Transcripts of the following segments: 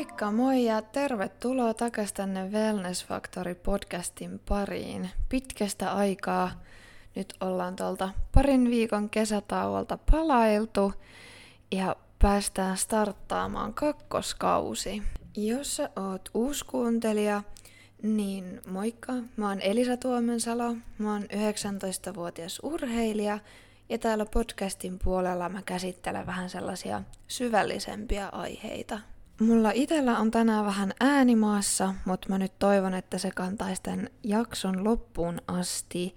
Moikka moi ja tervetuloa takaisin tänne Wellness Factory podcastin pariin. Pitkästä aikaa nyt ollaan tuolta parin viikon kesätauolta palailtu ja päästään starttaamaan kakkoskausi. Jos sä oot uusi kuuntelija, niin moikka, mä oon Elisa Tuomensalo, mä oon 19-vuotias urheilija ja täällä podcastin puolella mä käsittelen vähän sellaisia syvällisempiä aiheita. Mulla itellä on tänään vähän äänimaassa, mutta mä nyt toivon, että se kantaisi tämän jakson loppuun asti.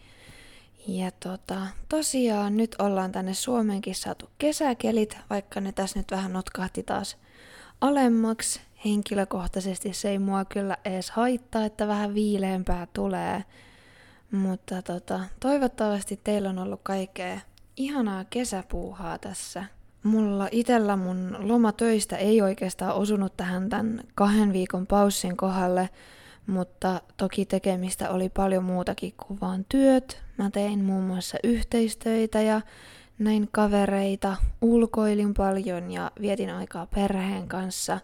Ja tota, tosiaan nyt ollaan tänne Suomeenkin saatu kesäkelit, vaikka ne tässä nyt vähän notkahti taas alemmaksi. Henkilökohtaisesti se ei mua kyllä edes haittaa, että vähän viileämpää tulee. Mutta tota, toivottavasti teillä on ollut kaikkea ihanaa kesäpuuhaa tässä. Mulla itellä mun loma töistä ei oikeastaan osunut tähän tämän kahden viikon paussin kohdalle, mutta toki tekemistä oli paljon muutakin kuin vaan työt. Mä tein muun muassa yhteistöitä ja näin kavereita, ulkoilin paljon ja vietin aikaa perheen kanssa.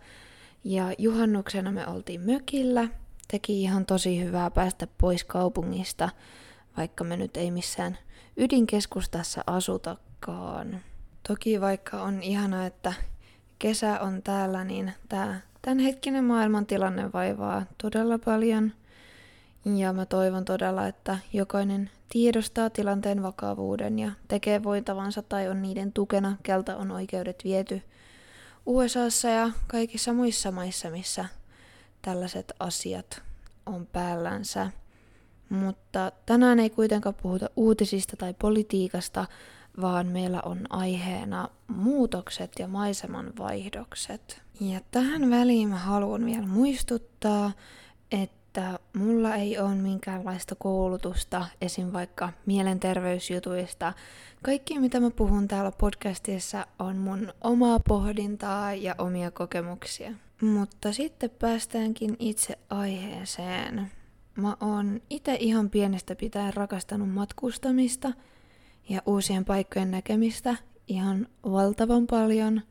Ja juhannuksena me oltiin mökillä. Teki ihan tosi hyvää päästä pois kaupungista, vaikka me nyt ei missään ydinkeskustassa asutakaan. Toki vaikka on ihana, että kesä on täällä, niin tämä tämänhetkinen maailmantilanne vaivaa todella paljon. Ja mä toivon todella, että jokainen tiedostaa tilanteen vakavuuden ja tekee voitavansa tai on niiden tukena, kelta on oikeudet viety USAssa ja kaikissa muissa maissa, missä tällaiset asiat on päällänsä. Mutta tänään ei kuitenkaan puhuta uutisista tai politiikasta, vaan meillä on aiheena muutokset ja maisemanvaihdokset. Ja tähän väliin haluan vielä muistuttaa, että mulla ei ole minkäänlaista koulutusta esim. vaikka mielenterveysjutuista. Kaikki mitä mä puhun täällä podcastissa on mun omaa pohdintaa ja omia kokemuksia. Mutta sitten päästäänkin itse aiheeseen. Mä oon itse ihan pienestä pitäen rakastanut matkustamista – ja uusien paikkojen näkemistä ihan valtavan paljon.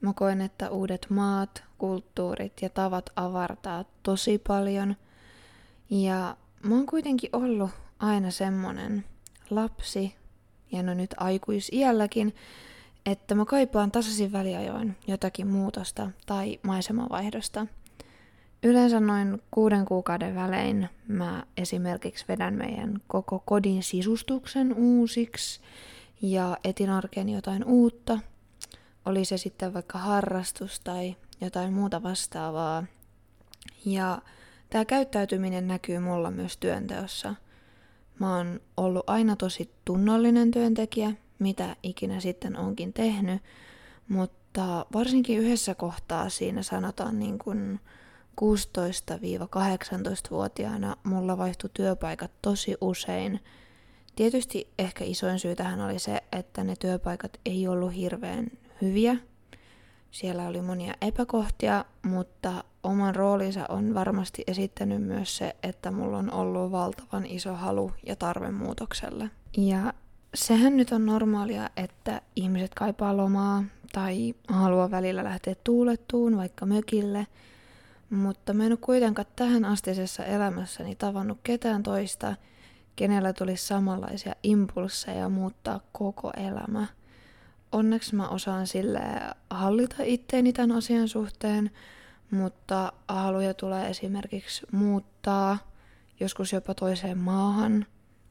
Mä koen, että uudet maat, kulttuurit ja tavat avartaa tosi paljon. Ja mä oon kuitenkin ollut aina semmonen lapsi, ja no nyt aikuisiälläkin, että mä kaipaan tasaisin väliajoin jotakin muutosta tai maisemavaihdosta – Yleensä noin kuuden kuukauden välein mä esimerkiksi vedän meidän koko kodin sisustuksen uusiksi ja etin arkeen jotain uutta. Oli se sitten vaikka harrastus tai jotain muuta vastaavaa. Ja tämä käyttäytyminen näkyy mulla myös työnteossa. Mä oon ollut aina tosi tunnollinen työntekijä, mitä ikinä sitten onkin tehnyt, mutta varsinkin yhdessä kohtaa siinä sanotaan niin kuin 16-18-vuotiaana mulla vaihtui työpaikat tosi usein. Tietysti ehkä isoin syy tähän oli se, että ne työpaikat ei ollut hirveän hyviä. Siellä oli monia epäkohtia, mutta oman roolinsa on varmasti esittänyt myös se, että mulla on ollut valtavan iso halu ja tarve muutokselle. Ja sehän nyt on normaalia, että ihmiset kaipaa lomaa tai haluaa välillä lähteä tuulettuun vaikka mökille – mutta mä en ole kuitenkaan tähän astisessa elämässäni tavannut ketään toista, kenellä tulisi samanlaisia impulsseja muuttaa koko elämä. Onneksi mä osaan sille hallita itteeni tämän asian suhteen, mutta haluja tulee esimerkiksi muuttaa joskus jopa toiseen maahan,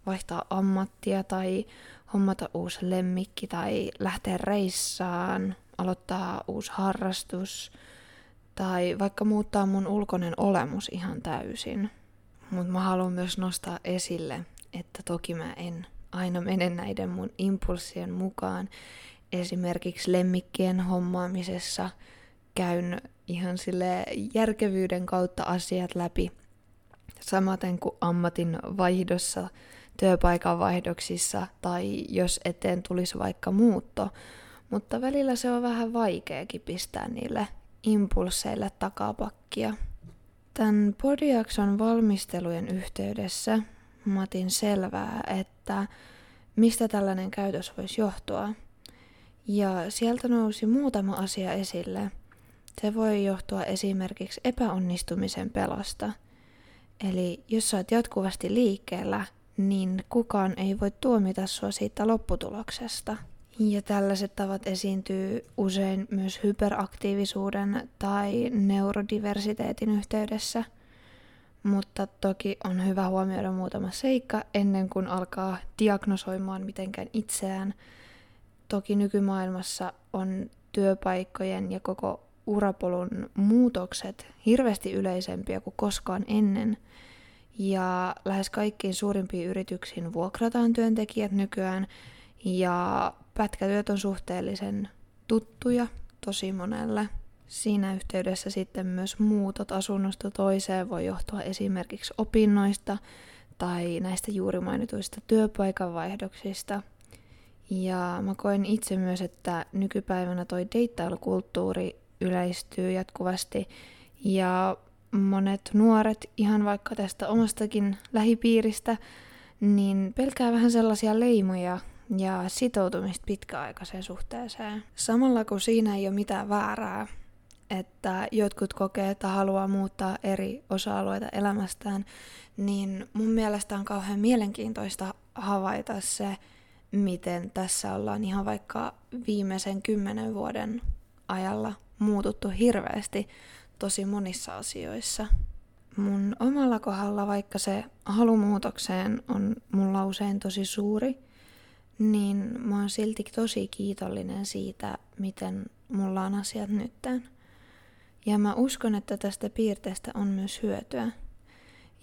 vaihtaa ammattia tai hommata uusi lemmikki tai lähteä reissaan, aloittaa uusi harrastus – tai vaikka muuttaa mun ulkoinen olemus ihan täysin. Mutta mä haluan myös nostaa esille, että toki mä en aina mene näiden mun impulssien mukaan. Esimerkiksi lemmikkien hommaamisessa käyn ihan sille järkevyyden kautta asiat läpi. Samaten kuin ammatin vaihdossa, työpaikan vaihdoksissa tai jos eteen tulisi vaikka muutto. Mutta välillä se on vähän vaikeakin pistää niille impulseille takapakkia. Tämän podiakson valmistelujen yhteydessä Matin selvää, että mistä tällainen käytös voisi johtua. Ja sieltä nousi muutama asia esille. se voi johtua esimerkiksi epäonnistumisen pelosta. Eli jos sä oot jatkuvasti liikkeellä, niin kukaan ei voi tuomita sua siitä lopputuloksesta. Ja tällaiset tavat esiintyy usein myös hyperaktiivisuuden tai neurodiversiteetin yhteydessä. Mutta toki on hyvä huomioida muutama seikka ennen kuin alkaa diagnosoimaan mitenkään itseään. Toki nykymaailmassa on työpaikkojen ja koko urapolun muutokset hirveästi yleisempiä kuin koskaan ennen. Ja lähes kaikkiin suurimpiin yrityksiin vuokrataan työntekijät nykyään, ja pätkätyöt on suhteellisen tuttuja tosi monelle. Siinä yhteydessä sitten myös muutot asunnosta toiseen voi johtua esimerkiksi opinnoista tai näistä juuri mainituista työpaikanvaihdoksista. Ja mä koen itse myös, että nykypäivänä toi deittailukulttuuri yleistyy jatkuvasti ja monet nuoret, ihan vaikka tästä omastakin lähipiiristä, niin pelkää vähän sellaisia leimoja ja sitoutumista pitkäaikaiseen suhteeseen. Samalla kun siinä ei ole mitään väärää, että jotkut kokee, että haluaa muuttaa eri osa-alueita elämästään, niin mun mielestä on kauhean mielenkiintoista havaita se, miten tässä ollaan ihan vaikka viimeisen kymmenen vuoden ajalla muututtu hirveästi tosi monissa asioissa. Mun omalla kohdalla, vaikka se halumuutokseen on mulla usein tosi suuri, niin mä oon silti tosi kiitollinen siitä, miten mulla on asiat nytten. Ja mä uskon, että tästä piirteestä on myös hyötyä.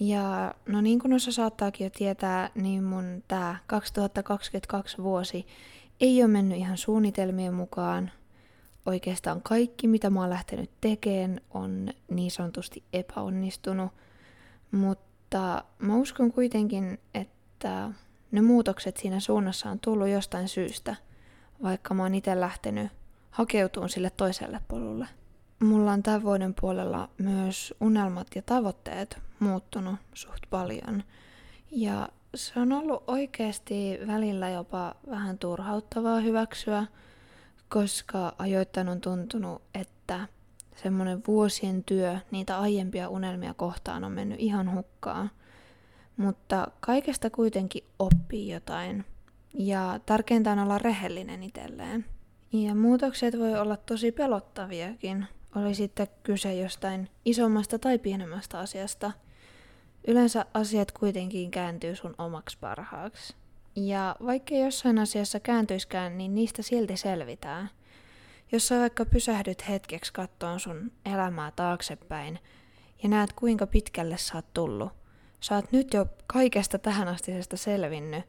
Ja no niin kuin osa saattaakin jo tietää, niin mun tää 2022 vuosi ei ole mennyt ihan suunnitelmien mukaan, oikeastaan kaikki, mitä mä oon lähtenyt tekemään, on niin sanotusti epäonnistunut. Mutta mä uskon kuitenkin, että ne muutokset siinä suunnassa on tullut jostain syystä, vaikka mä oon itse lähtenyt hakeutumaan sille toiselle polulle. Mulla on tämän vuoden puolella myös unelmat ja tavoitteet muuttunut suht paljon. Ja se on ollut oikeasti välillä jopa vähän turhauttavaa hyväksyä, koska ajoittain on tuntunut, että semmoinen vuosien työ niitä aiempia unelmia kohtaan on mennyt ihan hukkaan. Mutta kaikesta kuitenkin oppii jotain. Ja tärkeintä on olla rehellinen itselleen. Ja muutokset voi olla tosi pelottaviakin. Oli sitten kyse jostain isommasta tai pienemmästä asiasta. Yleensä asiat kuitenkin kääntyy sun omaksi parhaaksi. Ja vaikka jossain asiassa kääntyiskään, niin niistä silti selvitään. Jos sä vaikka pysähdyt hetkeksi kattoon sun elämää taaksepäin ja näet kuinka pitkälle sä oot tullut, sä oot nyt jo kaikesta tähän astisesta selvinnyt.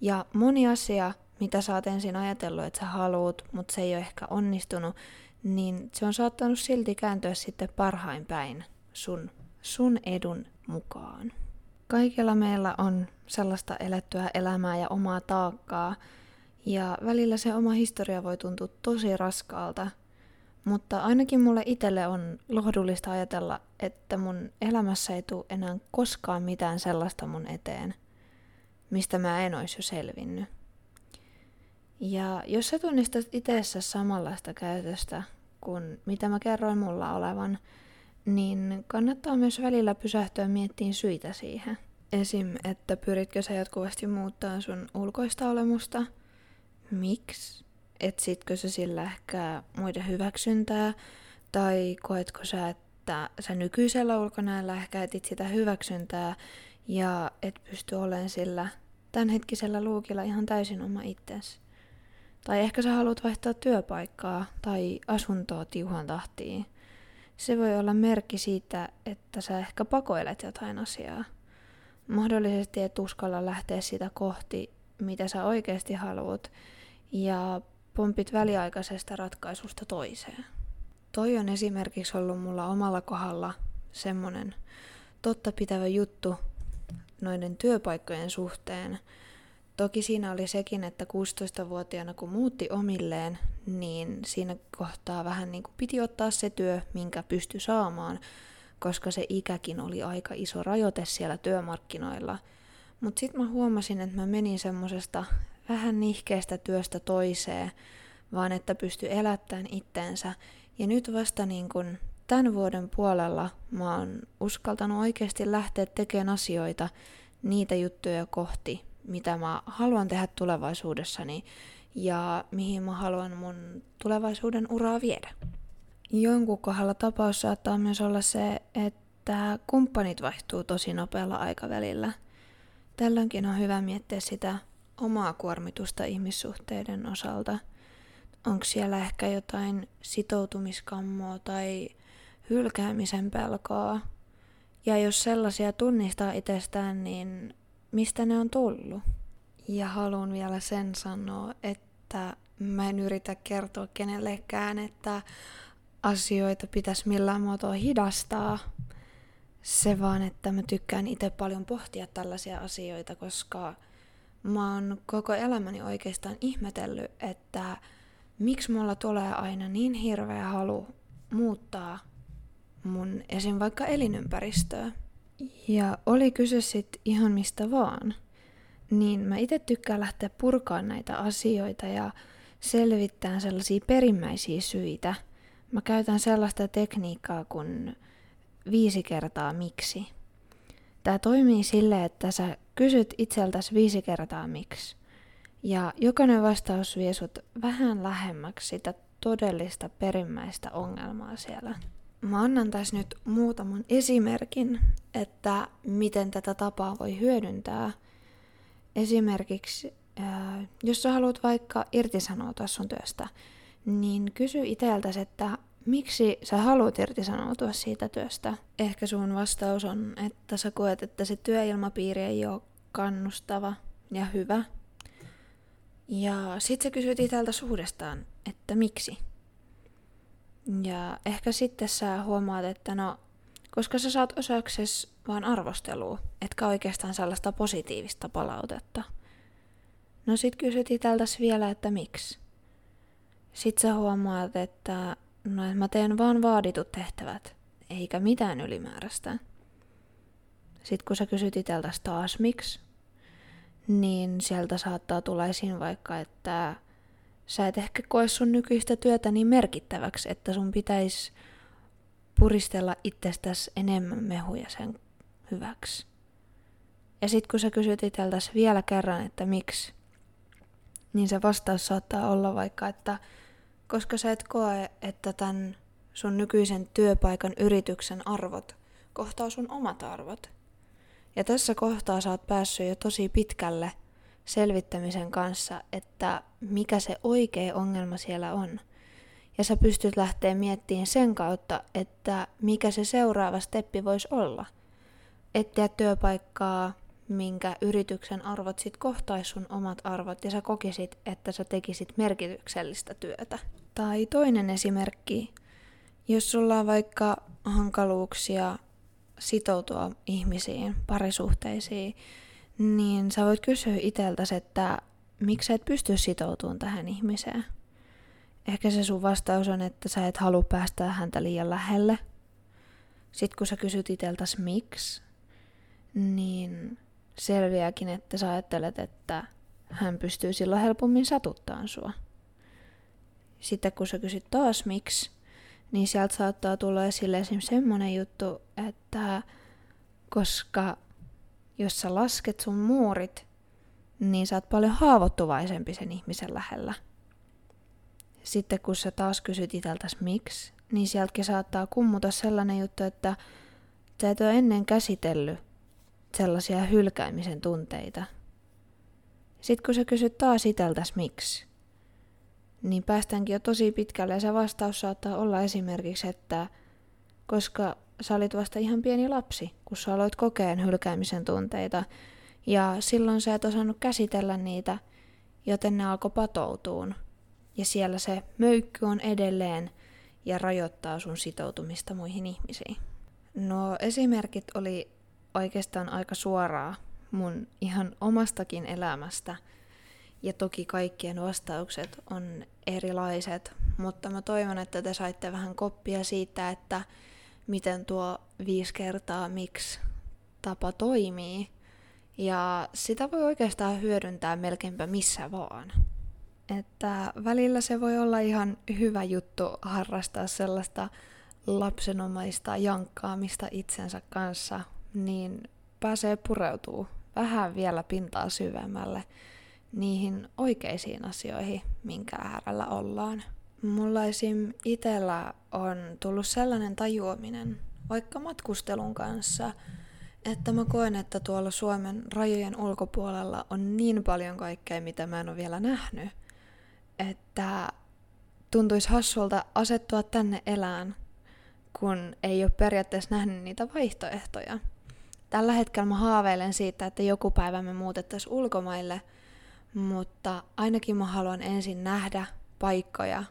Ja moni asia, mitä sä oot ensin ajatellut, että sä haluut, mutta se ei ole ehkä onnistunut, niin se on saattanut silti kääntyä sitten parhain päin sun, sun edun mukaan. Kaikilla meillä on sellaista elettyä elämää ja omaa taakkaa, ja välillä se oma historia voi tuntua tosi raskaalta, mutta ainakin mulle itselle on lohdullista ajatella, että mun elämässä ei tule enää koskaan mitään sellaista mun eteen, mistä mä en olisi jo selvinnyt. Ja jos sä tunnistat itseessä samanlaista käytöstä kuin mitä mä kerroin mulla olevan, niin kannattaa myös välillä pysähtyä miettimään syitä siihen. Esim. että pyritkö sä jatkuvasti muuttaa sun ulkoista olemusta? Miksi? Etsitkö sä sillä ehkä muiden hyväksyntää? Tai koetko sä, että sä nykyisellä ulkonäöllä ehkä etit sitä hyväksyntää ja et pysty olemaan sillä tämänhetkisellä luukilla ihan täysin oma itsesi? Tai ehkä sä haluat vaihtaa työpaikkaa tai asuntoa tiuhan tahtiin. Se voi olla merkki siitä, että sä ehkä pakoilet jotain asiaa. Mahdollisesti et uskalla lähteä sitä kohti, mitä sä oikeasti haluat, ja pompit väliaikaisesta ratkaisusta toiseen. Toi on esimerkiksi ollut mulla omalla kohdalla semmonen totta pitävä juttu noiden työpaikkojen suhteen. Toki siinä oli sekin, että 16-vuotiaana kun muutti omilleen, niin siinä kohtaa vähän niin kuin piti ottaa se työ, minkä pysty saamaan, koska se ikäkin oli aika iso rajoite siellä työmarkkinoilla. Mutta sitten mä huomasin, että mä menin semmosesta vähän nihkeästä työstä toiseen, vaan että pysty elättämään itteensä Ja nyt vasta niin kun tämän vuoden puolella mä oon uskaltanut oikeasti lähteä tekemään asioita, niitä juttuja kohti, mitä mä haluan tehdä tulevaisuudessani ja mihin mä haluan mun tulevaisuuden uraa viedä. Jonkun kohdalla tapaus saattaa myös olla se, että kumppanit vaihtuu tosi nopealla aikavälillä. Tällöinkin on hyvä miettiä sitä omaa kuormitusta ihmissuhteiden osalta. Onko siellä ehkä jotain sitoutumiskammoa tai hylkäämisen pelkoa? Ja jos sellaisia tunnistaa itsestään, niin mistä ne on tullut? Ja haluan vielä sen sanoa, että mä en yritä kertoa kenellekään, että asioita pitäisi millään muotoa hidastaa. Se vaan, että mä tykkään itse paljon pohtia tällaisia asioita, koska mä oon koko elämäni oikeastaan ihmetellyt, että miksi mulla tulee aina niin hirveä halu muuttaa mun esim. vaikka elinympäristöä. Ja oli kyse sit ihan mistä vaan. Niin mä itse tykkään lähteä purkaan näitä asioita ja selvittää sellaisia perimmäisiä syitä. Mä käytän sellaista tekniikkaa kuin viisi kertaa miksi. Tämä toimii sille, että sä kysyt itseltäsi viisi kertaa miksi. Ja jokainen vastaus vie sut vähän lähemmäksi sitä todellista perimmäistä ongelmaa siellä. Mä annan tässä nyt muutaman esimerkin, että miten tätä tapaa voi hyödyntää. Esimerkiksi, jos sä haluat vaikka irtisanoutua sun työstä, niin kysy itseltäsi, että miksi sä haluat irtisanoutua siitä työstä. Ehkä sun vastaus on, että sä koet, että se työilmapiiri ei ole kannustava ja hyvä. Ja sit sä kysyt itseltä uudestaan, että miksi. Ja ehkä sitten sä huomaat, että no, koska sä saat osakses vaan arvostelua, etkä oikeastaan sellaista positiivista palautetta. No sit kysyt itseltäs vielä, että miksi. Sit sä huomaat, että no, että mä teen vaan vaaditut tehtävät, eikä mitään ylimääräistä. Sitten kun sä kysyt itseltäs taas miksi, niin sieltä saattaa tulla esiin vaikka, että sä et ehkä koe sun nykyistä työtä niin merkittäväksi, että sun pitäisi puristella itsestäsi enemmän mehuja sen hyväksi. Ja sit kun sä kysyt itseltäsi vielä kerran, että miksi, niin se vastaus saattaa olla vaikka, että koska sä et koe, että tämän sun nykyisen työpaikan yrityksen arvot kohtaa sun omat arvot. Ja tässä kohtaa sä oot päässyt jo tosi pitkälle selvittämisen kanssa, että mikä se oikea ongelma siellä on. Ja sä pystyt lähteä miettimään sen kautta, että mikä se seuraava steppi voisi olla. Etsiä työpaikkaa, minkä yrityksen arvot sit kohtaisi sun omat arvot ja sä kokisit, että sä tekisit merkityksellistä työtä. Tai toinen esimerkki, jos sulla on vaikka hankaluuksia sitoutua ihmisiin, parisuhteisiin, niin sä voit kysyä itseltäsi, että miksi sä et pysty sitoutumaan tähän ihmiseen. Ehkä se sun vastaus on, että sä et halua päästä häntä liian lähelle. Sitten kun sä kysyt itseltäsi miksi, niin selviääkin, että sä ajattelet, että hän pystyy silloin helpommin satuttaan sua. Sitten kun sä kysyt taas miksi, niin sieltä saattaa tulla esille esimerkiksi semmonen juttu, että koska jos sä lasket sun muurit, niin sä oot paljon haavoittuvaisempi sen ihmisen lähellä. Sitten kun sä taas kysyt itseltäs miksi, niin sieltäkin saattaa kummuta sellainen juttu, että sä et ole ennen käsitellyt sellaisia hylkäämisen tunteita. Sitten kun sä kysyt taas iteltäs miksi, niin päästäänkin jo tosi pitkälle ja se vastaus saattaa olla esimerkiksi, että koska sä olit vasta ihan pieni lapsi, kun sä aloit kokeen hylkäämisen tunteita, ja silloin sä et osannut käsitellä niitä, joten ne alkoi patoutuun. Ja siellä se möykky on edelleen ja rajoittaa sun sitoutumista muihin ihmisiin. No esimerkit oli oikeastaan aika suoraa mun ihan omastakin elämästä. Ja toki kaikkien vastaukset on erilaiset, mutta mä toivon, että te saitte vähän koppia siitä, että miten tuo viisi kertaa miksi tapa toimii. Ja sitä voi oikeastaan hyödyntää melkeinpä missä vaan. että välillä se voi olla ihan hyvä juttu harrastaa sellaista lapsenomaista jankkaamista itsensä kanssa, niin pääsee pureutuu vähän vielä pintaa syvemmälle niihin oikeisiin asioihin, minkä äärellä ollaan. Mulla esim. itellä on tullut sellainen tajuaminen, vaikka matkustelun kanssa, että mä koen, että tuolla Suomen rajojen ulkopuolella on niin paljon kaikkea, mitä mä en ole vielä nähnyt, että tuntuisi hassulta asettua tänne elään, kun ei ole periaatteessa nähnyt niitä vaihtoehtoja. Tällä hetkellä mä haaveilen siitä, että joku päivä me muutettaisiin ulkomaille, mutta ainakin mä haluan ensin nähdä paikkoja,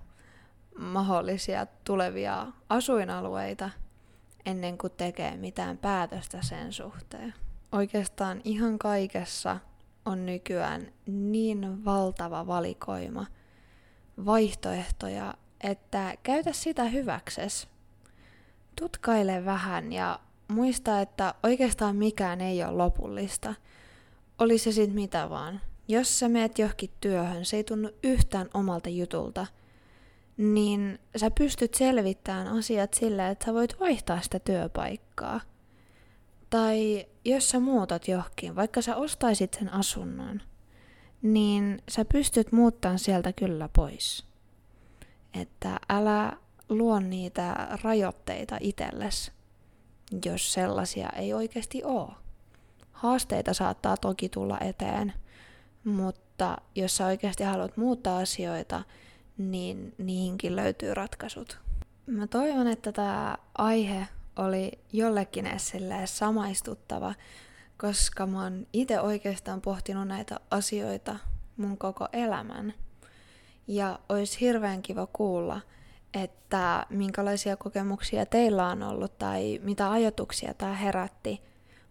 mahdollisia tulevia asuinalueita ennen kuin tekee mitään päätöstä sen suhteen. Oikeastaan ihan kaikessa on nykyään niin valtava valikoima vaihtoehtoja, että käytä sitä hyväkses. Tutkaile vähän ja muista, että oikeastaan mikään ei ole lopullista. Oli se sitten mitä vaan. Jos sä meet johonkin työhön, se ei tunnu yhtään omalta jutulta – niin sä pystyt selvittämään asiat sillä, että sä voit vaihtaa sitä työpaikkaa. Tai jos sä muutat johonkin, vaikka sä ostaisit sen asunnon, niin sä pystyt muuttamaan sieltä kyllä pois. Että älä luo niitä rajoitteita itsellesi, jos sellaisia ei oikeasti ole. Haasteita saattaa toki tulla eteen, mutta jos sä oikeasti haluat muuttaa asioita, niin niihinkin löytyy ratkaisut. Mä toivon, että tämä aihe oli jollekin edes samaistuttava, koska mä oon itse oikeastaan pohtinut näitä asioita mun koko elämän. Ja olisi hirveän kiva kuulla, että minkälaisia kokemuksia teillä on ollut tai mitä ajatuksia tämä herätti.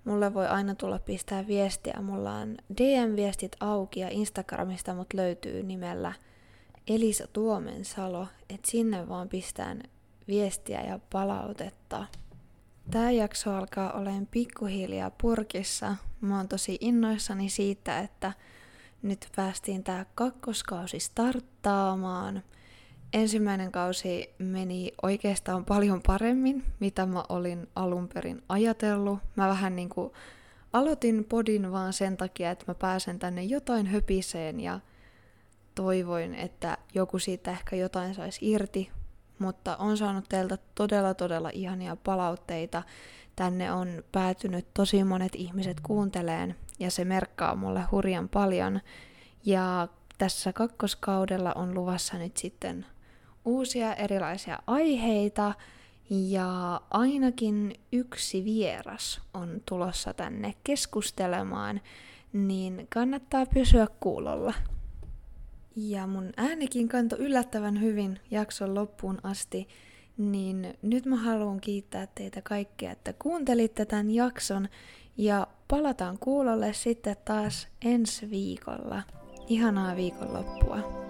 Mulle voi aina tulla pistää viestiä. Mulla on DM-viestit auki ja Instagramista mut löytyy nimellä – Elisa Tuomensalo, että sinne vaan pistään viestiä ja palautetta. Tämä jakso alkaa olemaan pikkuhiljaa purkissa. Mä oon tosi innoissani siitä, että nyt päästiin tää kakkoskausi starttaamaan. Ensimmäinen kausi meni oikeastaan paljon paremmin, mitä mä olin alun perin ajatellut. Mä vähän niinku aloitin podin vaan sen takia, että mä pääsen tänne jotain höpiseen ja toivoin, että joku siitä ehkä jotain saisi irti, mutta on saanut teiltä todella todella ihania palautteita. Tänne on päätynyt tosi monet ihmiset kuunteleen ja se merkkaa mulle hurjan paljon. Ja tässä kakkoskaudella on luvassa nyt sitten uusia erilaisia aiheita ja ainakin yksi vieras on tulossa tänne keskustelemaan, niin kannattaa pysyä kuulolla. Ja mun äänikin kanto yllättävän hyvin jakson loppuun asti, niin nyt mä haluan kiittää teitä kaikkia, että kuuntelitte tämän jakson ja palataan kuulolle sitten taas ensi viikolla. Ihanaa viikonloppua!